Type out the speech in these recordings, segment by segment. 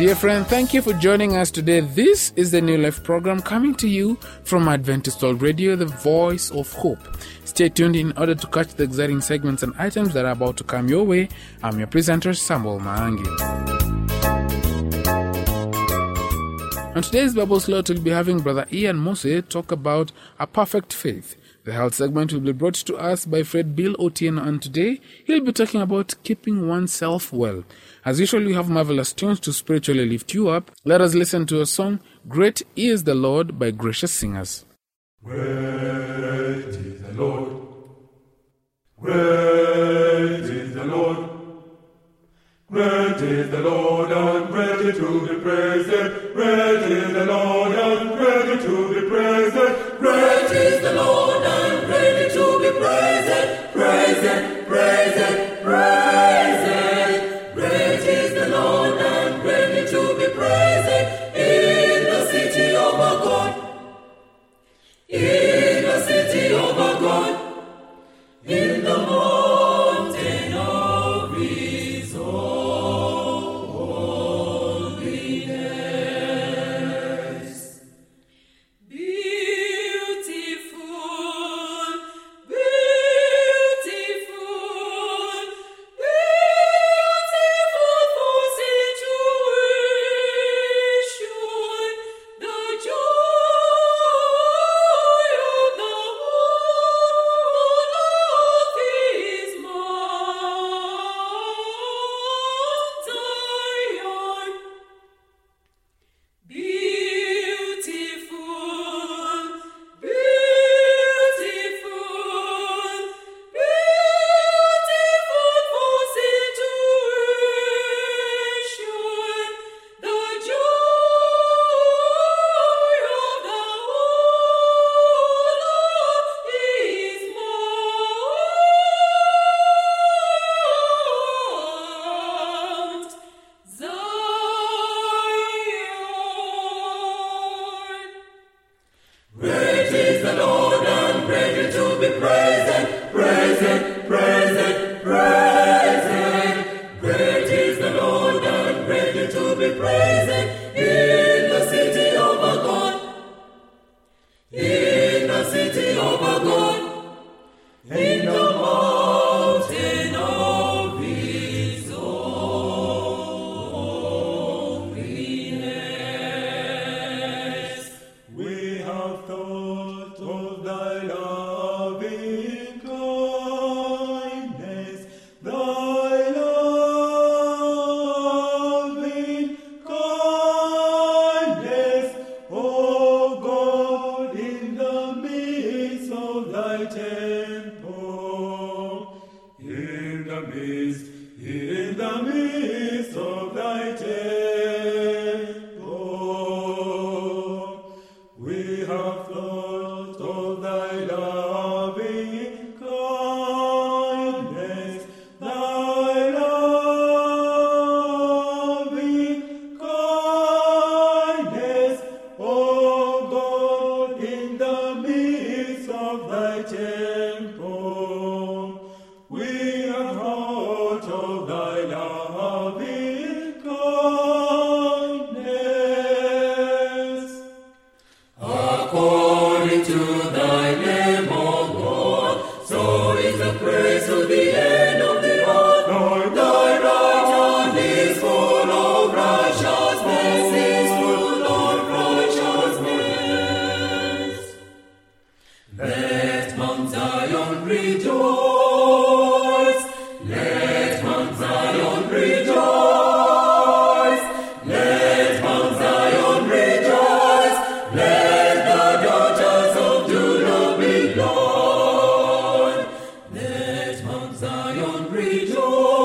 Dear friend, thank you for joining us today. This is the New Life program coming to you from Adventist World Radio, the voice of hope. Stay tuned in order to catch the exciting segments and items that are about to come your way. I'm your presenter, Samuel Maangi. On today's Bible slot, we'll be having Brother Ian Mose talk about a perfect faith. The health segment will be brought to us by Fred Bill Otieno, and today he'll be talking about keeping oneself well. As usual, we have marvelous tunes to spiritually lift you up. Let us listen to a song, Great is the Lord by Gracious Singers. Great is the Lord. Great is the Lord. Great is the Lord and greatly to be praised. Great is the Lord In Zion rejoice.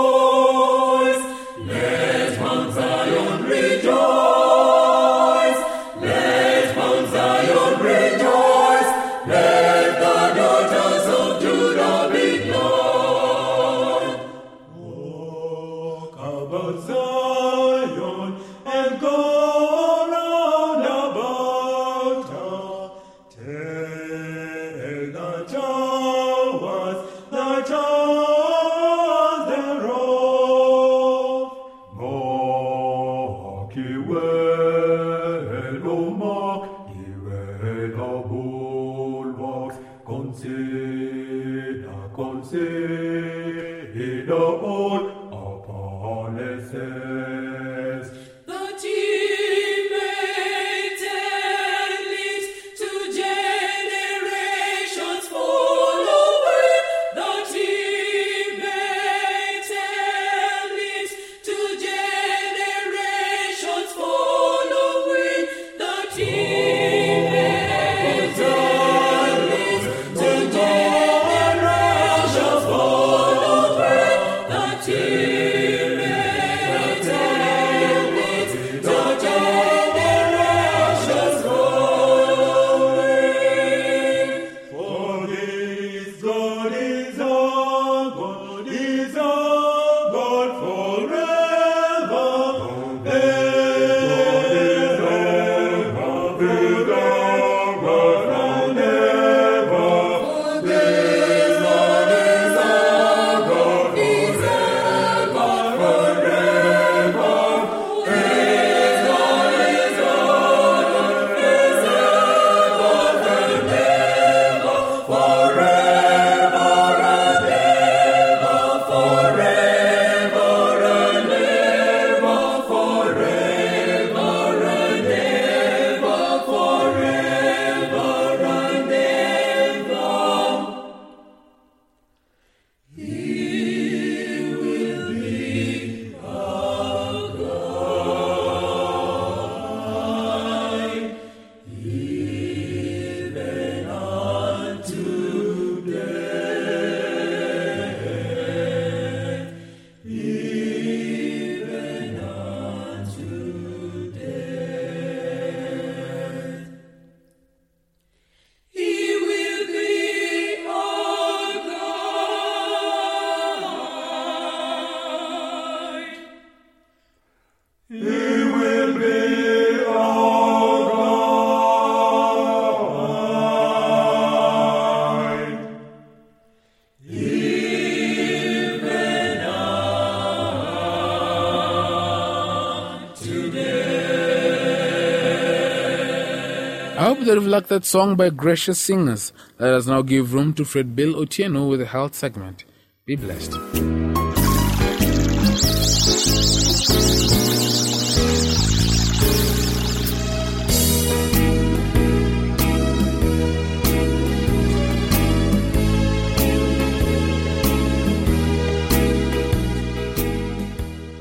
You've liked that song by Gracious Singers. Let us now give room to Fred Bill Otieno with the health segment. Be blessed.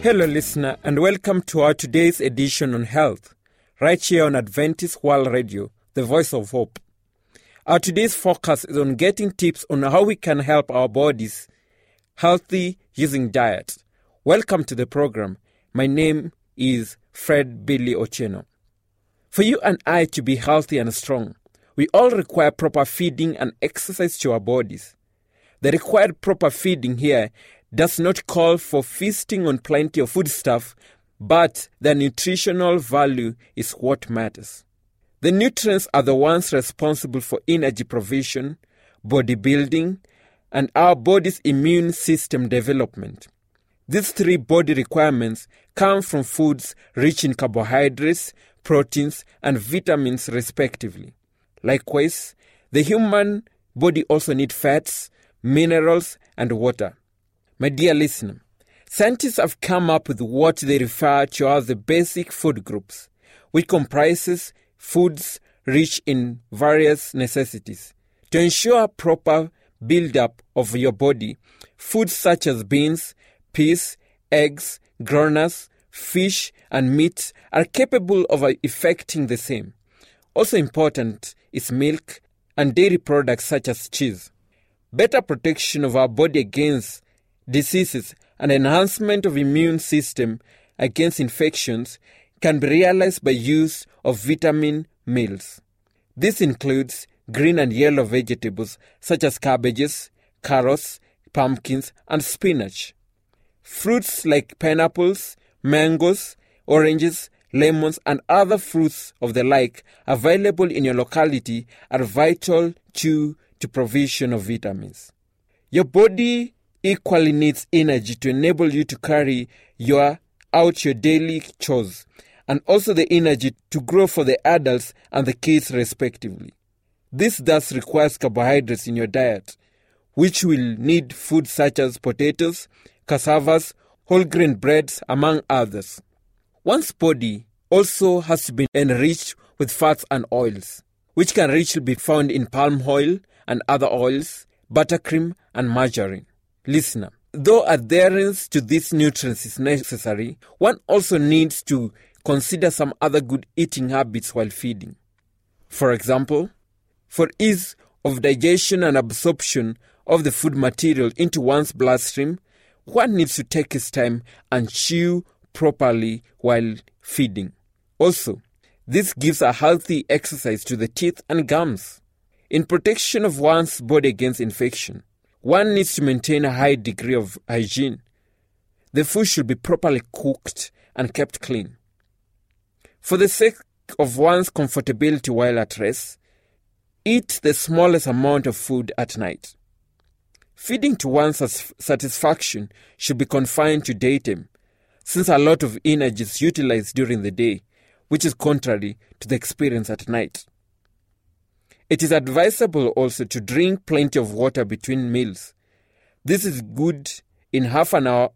Hello, listener, and welcome to our today's edition on health, right here on Adventist World Radio, the voice of hope. Our today's focus is on getting tips on how we can help our bodies healthy using diet. Welcome to the program. My name is Fred Billy Otieno. For you and I to be healthy and strong, we all require proper feeding and exercise to our bodies. The required proper feeding here does not call for feasting on plenty of foodstuff, but the nutritional value is what matters. The nutrients are the ones responsible for energy provision, bodybuilding, and our body's immune system development. These three body requirements come from foods rich in carbohydrates, proteins, and vitamins, respectively. Likewise, the human body also needs fats, minerals, and water. My dear listener, scientists have come up with what they refer to as the basic food groups, which comprises foods rich in various necessities. To ensure proper build-up of your body, foods such as beans, peas, eggs, groundnuts, fish, and meat are capable of uh, effecting the same. Also important is milk and dairy products such as cheese. Better protection of our body against diseases and enhancement of immune system against infections can be realized by use of vitamin meals. This includes green and yellow vegetables such as cabbages, carrots, pumpkins, and spinach. Fruits like pineapples, mangoes, oranges, lemons, and other fruits of the like available in your locality are vital to the provision of vitamins. Your body equally needs energy to enable you to carry your out your daily chores and also the energy to grow for the adults and the kids respectively. This thus requires carbohydrates in your diet, which will need food such as potatoes, cassavas, whole grain breads, among others. One's body also has to be enriched with fats and oils, which can richly be found in palm oil and other oils, buttercream, and margarine. Listener, though adherence to these nutrients is necessary, one also needs to consider some other good eating habits while feeding. For example, for ease of digestion and absorption of the food material into one's bloodstream, one needs to take his time and chew properly while feeding. Also, this gives a healthy exercise to the teeth and gums. In protection of one's body against infection, one needs to maintain a high degree of hygiene. The food should be properly cooked and kept clean. For the sake of one's comfortability while at rest, eat the smallest amount of food at night. Feeding to one's satisfaction should be confined to daytime, since a lot of energy is utilized during the day, which is contrary to the experience at night. It is advisable also to drink plenty of water between meals. This is good in half an hour.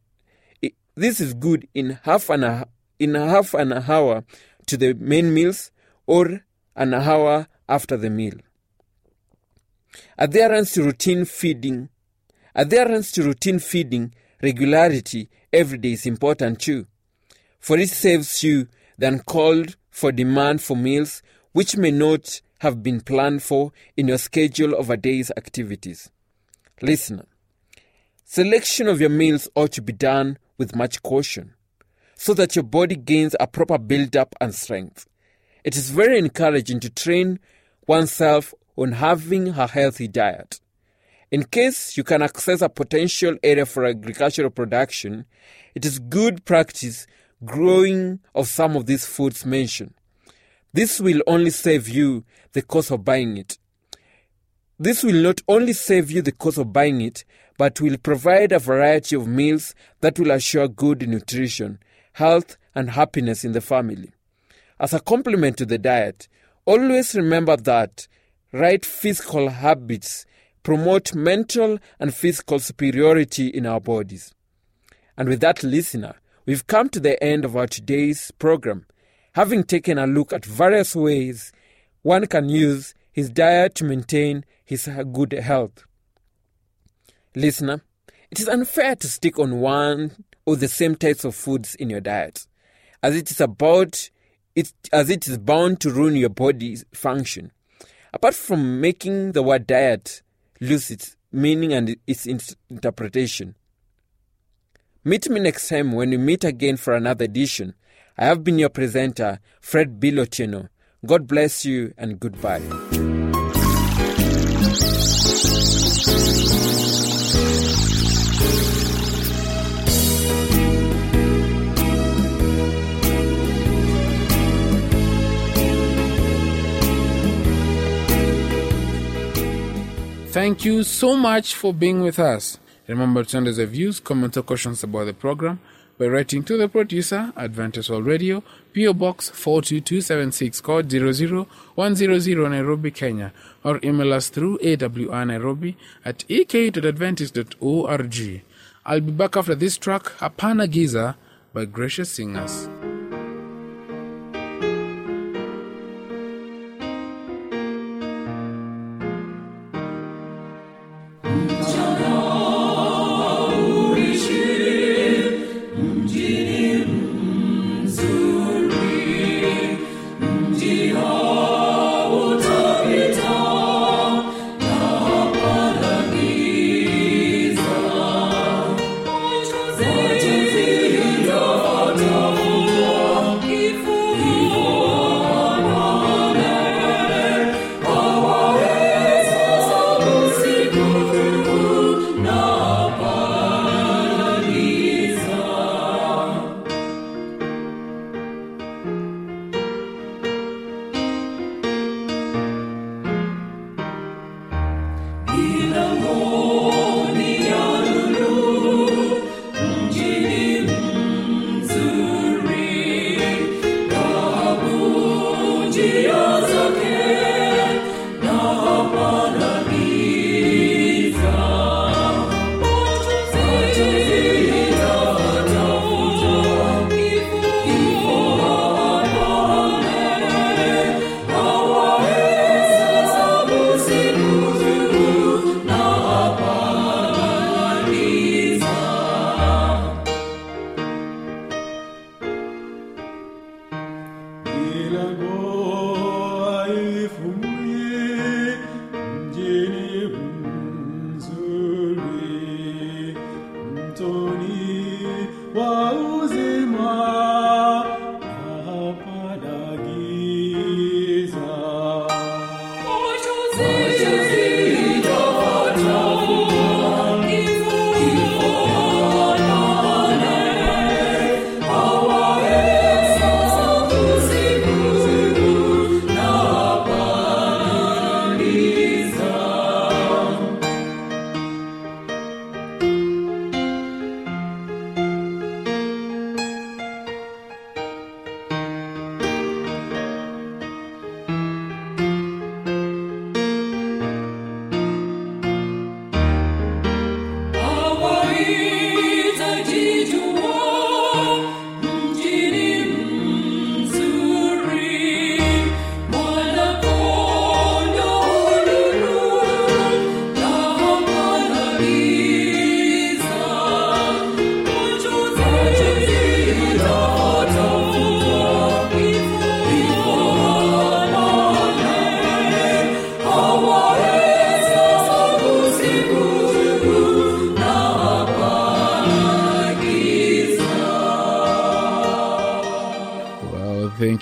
This is good in half an hour, in half an hour to the main meals or an hour after the meal. Adherence to routine feeding. Adherence to routine feeding regularity every day is important too, for it saves you the uncalled for demand for meals which may not have been planned for in your schedule of a day's activities. Listener, selection of your meals ought to be done with much caution so that your body gains a proper build up and strength. It is very encouraging to train oneself on having a healthy diet. In case you can access a potential area for agricultural production, it is good practice growing of some of these foods mentioned. This will only save you the cost of buying it. This will not only save you the cost of buying it, but will provide a variety of meals that will assure good nutrition, health, and happiness in the family. As a complement to the diet, always remember that right physical habits promote mental and physical superiority in our bodies. And with that, listener, we've come to the end of our today's program, having taken a look at various ways one can use his diet to maintain his good health. Listener, it is unfair to stick on one or the same types of foods in your diet, as it is about it as it is bound to ruin your body's function. Apart from making the word diet lose its meaning and its interpretation. Meet me next time when we meet again for another edition. I have been your presenter, Fred Bill Otieno. God bless you and goodbye. Thank you so much for being with us. Remember to send us your views, comments, or questions about the program by writing to the producer, Adventist World Radio, PO Box 42276, code 00100 Nairobi, Kenya, or email us through awrnairobi at ek.adventist.org. I'll be back after this track, Hapana Giza, by Gracious Singers.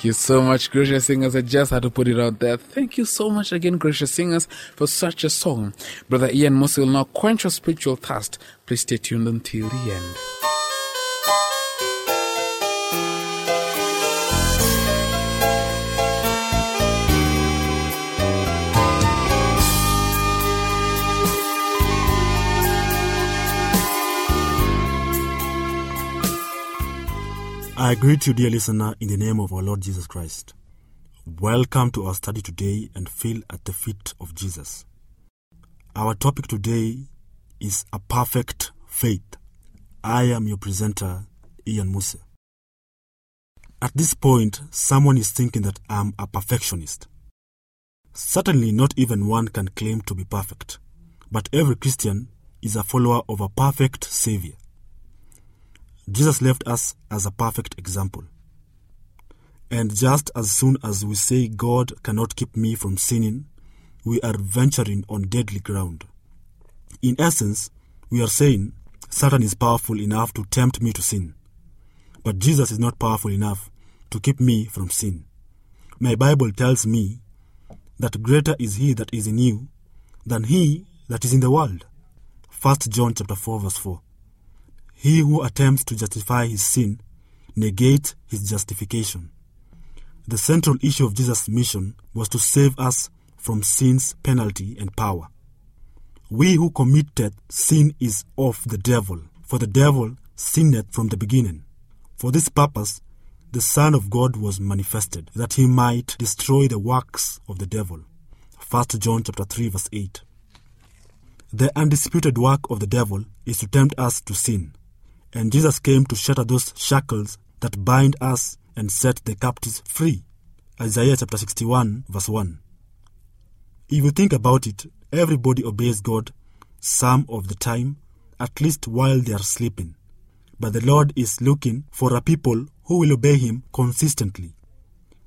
You so much, gracious singers. I just had to put it out there. Thank you so much again, gracious singers, for such a song. Brother Ian Mosse will now quench your spiritual thirst. Please stay tuned until the end. I greet you, dear listener, in the name of our Lord Jesus Christ. Welcome to our study today and feel at the feet of Jesus. Our topic today is a perfect faith. I am your presenter, Ian Musa. At this point, someone is thinking that I'm a perfectionist. Certainly, not even one can claim to be perfect, but every Christian is a follower of a perfect Savior. Jesus left us as a perfect example. And just as soon as we say God cannot keep me from sinning, we are venturing on deadly ground. In essence, we are saying Satan is powerful enough to tempt me to sin. But Jesus is not powerful enough to keep me from sin. My Bible tells me that greater is he that is in you than he that is in the world. 1 John chapter 4 verse 4. He who attempts to justify his sin negates his justification. The central issue of Jesus' mission was to save us from sin's penalty and power. We who committed sin is of the devil, for the devil sinned from the beginning. For this purpose, the Son of God was manifested, that he might destroy the works of the devil. 1 John chapter 3 verse 8. The undisputed work of the devil is to tempt us to sin, and Jesus came to shatter those shackles that bind us and set the captives free. Isaiah chapter 61 verse 1. If you think about it, everybody obeys God some of the time, at least while they are sleeping. But the Lord is looking for a people who will obey Him consistently.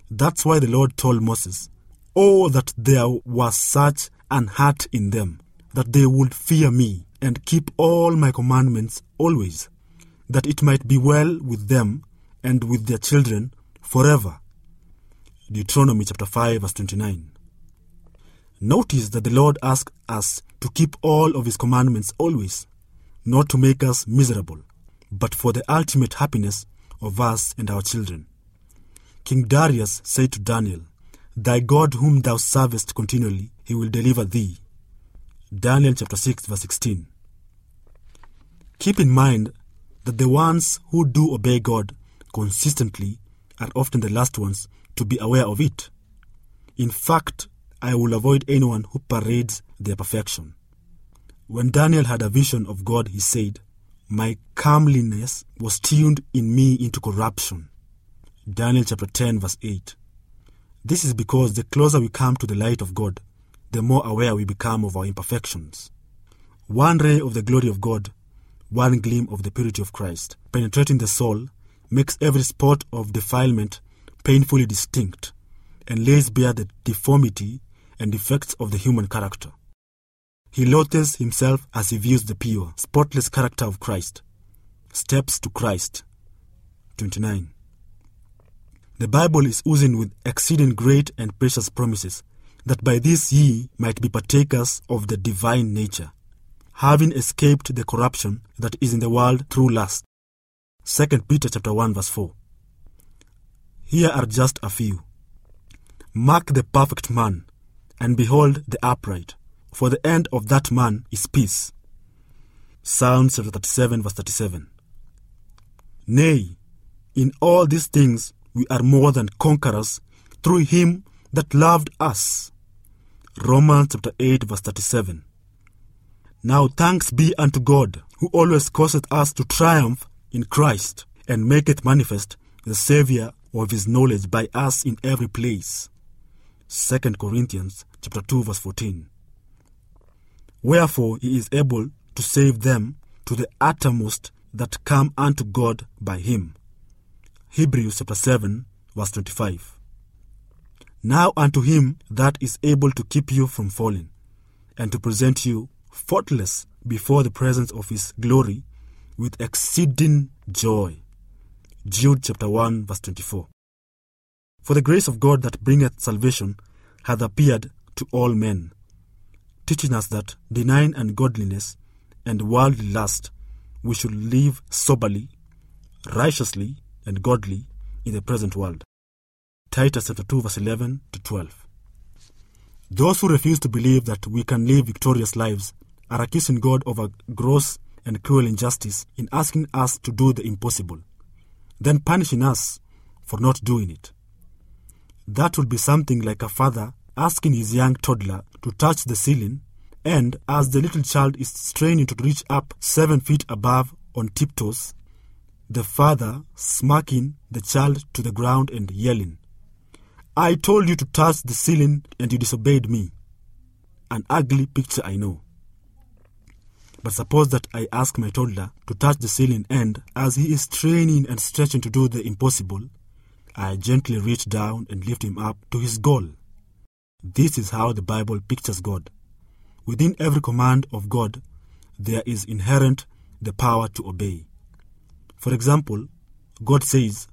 That's why the Lord told Moses, Oh, that there was such an heart in them, that they would fear me and keep all my commandments always, that it might be well with them and with their children forever. Deuteronomy chapter 5 verse 29. Notice that the Lord asks us to keep all of His commandments always, not to make us miserable, but for the ultimate happiness of us and our children. King Darius said to Daniel, Thy God whom thou servest continually, he will deliver thee. Daniel chapter 6 verse 16. Keep in mind that the ones who do obey God consistently are often the last ones to be aware of it. In fact, I will avoid anyone who parades their perfection. When Daniel had a vision of God, he said, My calmliness was tuned in me into corruption. Daniel chapter 10, verse 8. This is because the closer we come to the light of God, the more aware we become of our imperfections. One ray of the glory of God, one gleam of the purity of Christ, penetrating the soul, makes every spot of defilement painfully distinct and lays bare the deformity and defects of the human character. He loathes himself as he views the pure, spotless character of Christ, Steps to Christ. 29. The Bible is oozing with exceeding great and precious promises, that by this ye might be partakers of the divine nature, having escaped the corruption that is in the world through lust. 2 Peter chapter 1 verse 4. Here are just a few. Mark the perfect man, and behold the upright, for the end of that man is peace. Psalm chapter 37 verse 37. Nay, in all these things we are more than conquerors through him that loved us. Romans chapter 8 verse 37. Now thanks be unto God, who always causeth us to triumph in Christ, and maketh manifest the Saviour of his knowledge by us in every place. 2 Corinthians chapter 2 verse 14. Wherefore he is able to save them to the uttermost that come unto God by him. Hebrews chapter 7 verse 25. Now unto him that is able to keep you from falling, and to present you faultless before the presence of his glory with exceeding joy. Jude chapter 1 verse 24. For the grace of God that bringeth salvation hath appeared to all men, teaching us that, denying ungodliness and worldly lust, we should live soberly, righteously, and godly in the present world. Titus chapter 2 verse 11 to 12. Those who refuse to believe that we can live victorious lives are accusing God of a gross and cruel injustice in asking us to do the impossible, then punishing us for not doing it. That would be something like a father asking his young toddler to touch the ceiling, and as the little child is straining to reach up seven feet above on tiptoes, the father smacking the child to the ground and yelling, I told you to touch the ceiling and you disobeyed me. An ugly picture, I know. But suppose that I ask my toddler to touch the ceiling and, as he is straining and stretching to do the impossible, I gently reach down and lift him up to his goal. This is how the Bible pictures God. Within every command of God, there is inherent the power to obey. For example, God says,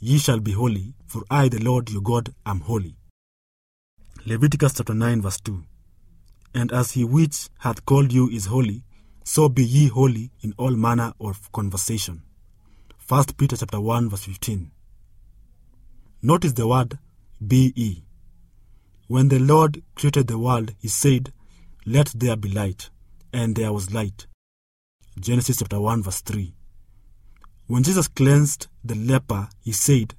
Ye shall be holy, for I, the Lord your God, am holy. Leviticus chapter 9, verse 2. And as he which hath called you is holy, so be ye holy in all manner of conversation. 1 Peter chapter 1, verse 15. Notice the word be ye. When the Lord created the world, he said, Let there be light, and there was light. Genesis chapter 1, verse 3. When Jesus cleansed the leper, he said,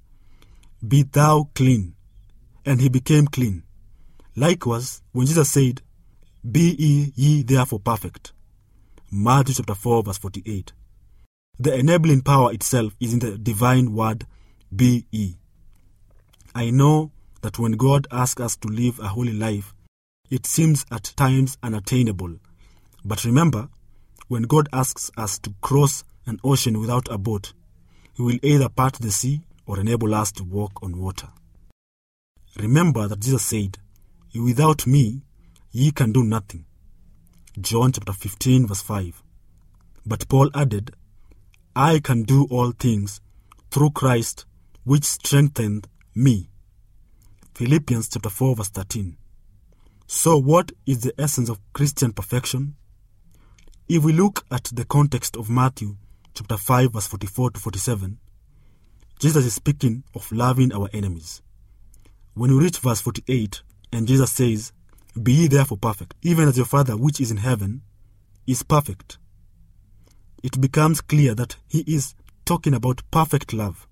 Be thou clean, and he became clean. Likewise, when Jesus said, Be ye, ye therefore perfect. Matthew chapter 4, verse 48. The enabling power itself is in the divine word, Be. I know that when God asks us to live a holy life, it seems at times unattainable. But remember, when God asks us to cross an ocean without a boat, He will either part the sea or enable us to walk on water. Remember that Jesus said, Without me, ye can do nothing. John chapter 15, verse 5. But Paul added, I can do all things through Christ which strengthened me. Philippians chapter 4 verse 13. So what is the essence of Christian perfection? If we look at the context of Matthew chapter 5 verse 44 to 47, Jesus is speaking of loving our enemies. When we reach verse 48 and Jesus says, Be ye therefore perfect, even as your Father which is in heaven is perfect, it becomes clear that he is talking about perfect love.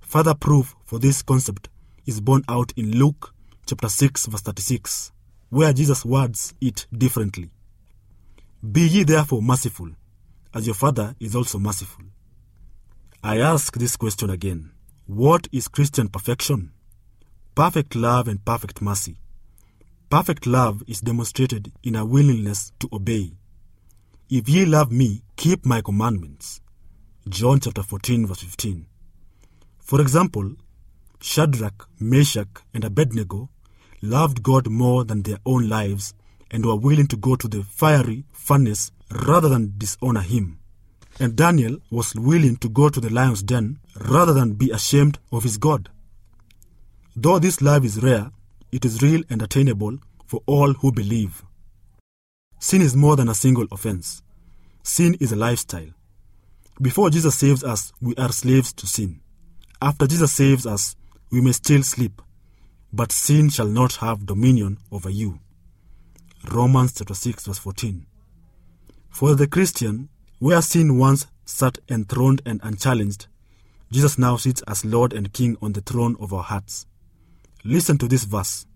Further proof for this concept is borne out in Luke chapter 6 verse 36, where Jesus words it differently. Be ye therefore merciful, as your Father is also merciful. I ask this question again. What is Christian perfection? Perfect love and perfect mercy. Perfect love is demonstrated in a willingness to obey. If ye love me, keep my commandments. John chapter 14 verse 15. For example, Shadrach, Meshach, and Abednego loved God more than their own lives and were willing to go to the fiery furnace rather than dishonor him. And Daniel was willing to go to the lion's den rather than be ashamed of his God. Though this love is rare, it is real and attainable for all who believe. Sin is more than a single offense. Sin is a lifestyle. Before Jesus saves us, we are slaves to sin. After Jesus saves us, we may still sleep, but sin shall not have dominion over you. Romans chapter 6 verse 14. For the Christian, where sin once sat enthroned and unchallenged, Jesus now sits as Lord and King on the throne of our hearts. Listen to this verse.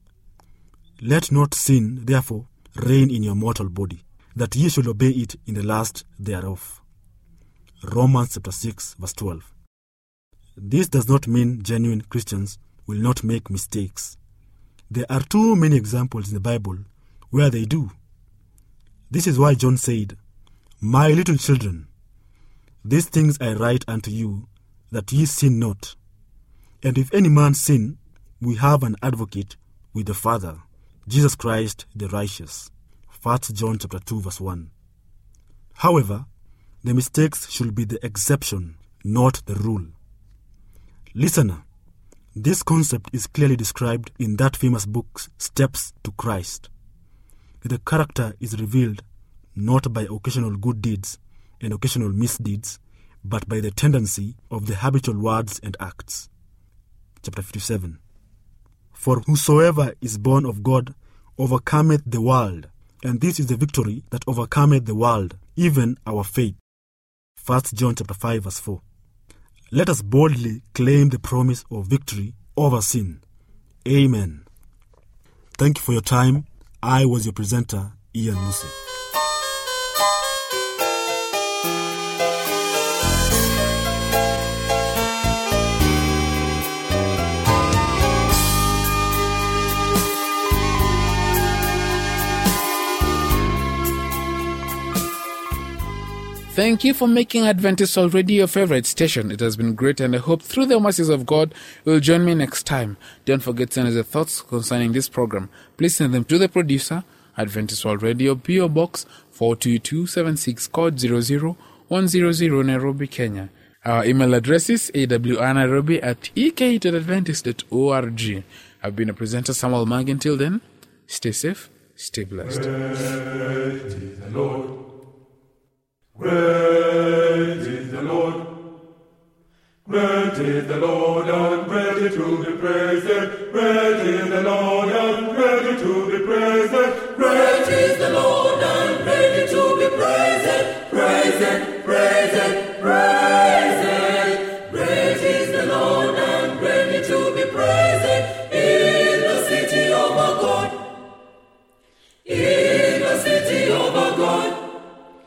Let not sin, therefore, reign in your mortal body, that ye should obey it in the last thereof. Romans chapter 6, verse 12. This does not mean genuine Christians will not make mistakes. There are too many examples in the Bible where they do. This is why John said, My little children, these things I write unto you, that ye sin not. And if any man sin, we have an advocate with the Father, Jesus Christ the righteous. 1 John chapter 2 verse 1. However, the mistakes should be the exception, not the rule. Listener, this concept is clearly described in that famous book, Steps to Christ. The character is revealed not by occasional good deeds and occasional misdeeds, but by the tendency of the habitual words and acts. Chapter 57 For whosoever is born of God overcometh the world, and this is the victory that overcometh the world, even our faith. 1 John chapter 5 verse 4. Let us boldly claim the promise of victory over sin. Amen. Thank you for your time. I was your presenter, Ian Musa. Thank you for making Adventist Radio your favorite station. It has been great, and I hope through the mercies of God you will join me next time. Don't forget to send us your thoughts concerning this program. Please send them to the producer, Adventist World Radio, PO Box 42276, code 00100, Nairobi, Kenya. Our email address is awnairobi at ek.adventist.org. I've been a presenter, Samuel Mag. Until then, stay safe, stay blessed. Great is the Lord. Great is the Lord and greatly to be praised. Great is the Lord and greatly to be praised. Great is the Lord and greatly to be praised. Praise it, praise it, praise.